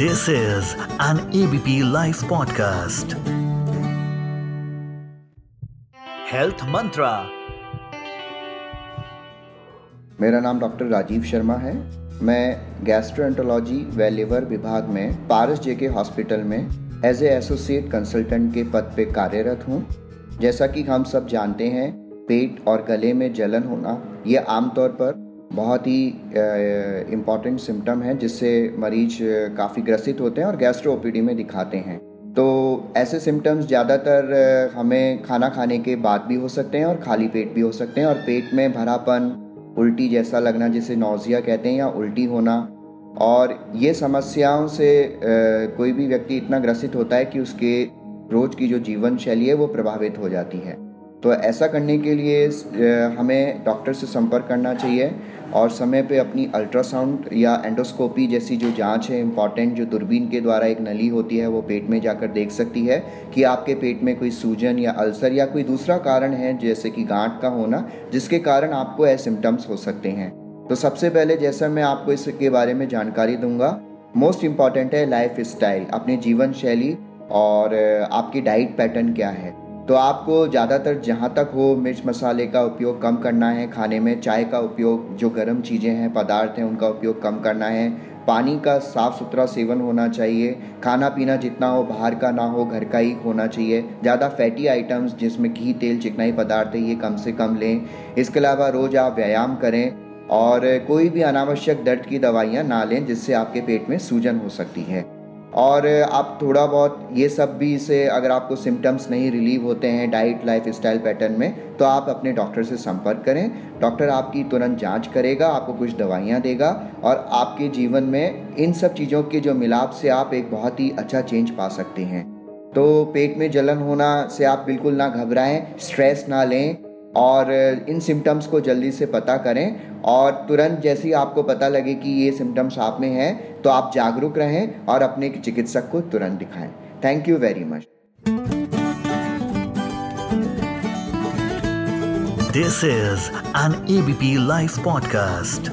This is an ABP Life podcast. Health Mantra. मेरा नाम doctor Rajiv Sharma है मैं गैस्ट्रोएंटोलॉजी व लिवर विभाग में पारस जेके हॉस्पिटल में एज ए एसोसिएट कंसल्टेंट के पद पे कार्यरत हूँ जैसा कि हम सब जानते हैं, पेट और गले में जलन होना, ये आमतौर पर बहुत ही इंपॉर्टेंट सिम्टम है जिससे मरीज़ काफ़ी ग्रसित होते हैं और गैस्ट्रो ओपीडी में दिखाते हैं। तो ऐसे सिम्टम्स ज़्यादातर हमें खाना खाने के बाद भी हो सकते हैं और खाली पेट भी हो सकते हैं और पेट में भरापन, उल्टी जैसा लगना जिसे नौजिया कहते हैं या उल्टी होना। और ये समस्याओं से कोई भी व्यक्ति इतना ग्रसित होता है कि उसके रोज की जो जीवन शैली है वो प्रभावित हो जाती है। तो ऐसा करने के लिए हमें डॉक्टर से संपर्क करना चाहिए और समय पे अपनी अल्ट्रासाउंड या एंडोस्कोपी जैसी जो जाँच है इंपॉर्टेंट जो दूरबीन के द्वारा एक नली होती है, वो पेट में जाकर देख सकती है कि आपके पेट में कोई सूजन या अल्सर या कोई दूसरा कारण है, जैसे कि गांठ का होना, जिसके कारण आपको ऐसे सिम्टम्स हो सकते हैं। तो सबसे पहले जैसा मैं आपको इसके बारे में जानकारी दूँगा मोस्ट इंपॉर्टेंट है लाइफ स्टाइल अपनी जीवन शैली और आपकी डाइट पैटर्न क्या है। तो आपको ज़्यादातर जहाँ तक हो मिर्च मसाले का उपयोग कम करना है, खाने में चाय का उपयोग, जो गर्म चीज़ें हैं, पदार्थ हैं, उनका उपयोग कम करना है। पानी का साफ़ सुथरा सेवन होना चाहिए। खाना पीना जितना हो, बाहर का ना हो, घर का ही होना चाहिए। ज़्यादा फैटी आइटम्स, जिसमें घी, तेल, चिकनाई पदार्थ है, ये कम से कम लें। इसके अलावा रोज़ आप व्यायाम करें और कोई भी अनावश्यक दर्द की दवाइयाँ ना लें, जिससे आपके पेट में सूजन हो सकती है। और आप थोड़ा बहुत ये सब भी से अगर आपको सिम्टम्स नहीं रिलीव होते हैं डाइट लाइफ स्टाइल पैटर्न में तो आप अपने डॉक्टर से संपर्क करें। डॉक्टर आपकी तुरंत जाँच करेगा, आपको कुछ दवाइयाँ देगा और आपके जीवन में इन सब चीज़ों के जो मिलाप से आप एक बहुत ही अच्छा चेंज पा सकते हैं। तो पेट में जलन होना से आप बिल्कुल ना घबराएँ स्ट्रेस ना लें। और इन सिम्टम्स को जल्दी से पता करें और तुरंत जैसे ही आपको पता लगे कि ये सिम्टम्स आप में हैं तो आप जागरूक रहें और अपने चिकित्सक को तुरंत दिखाएँ। Thank you very much this is an ABP live podcast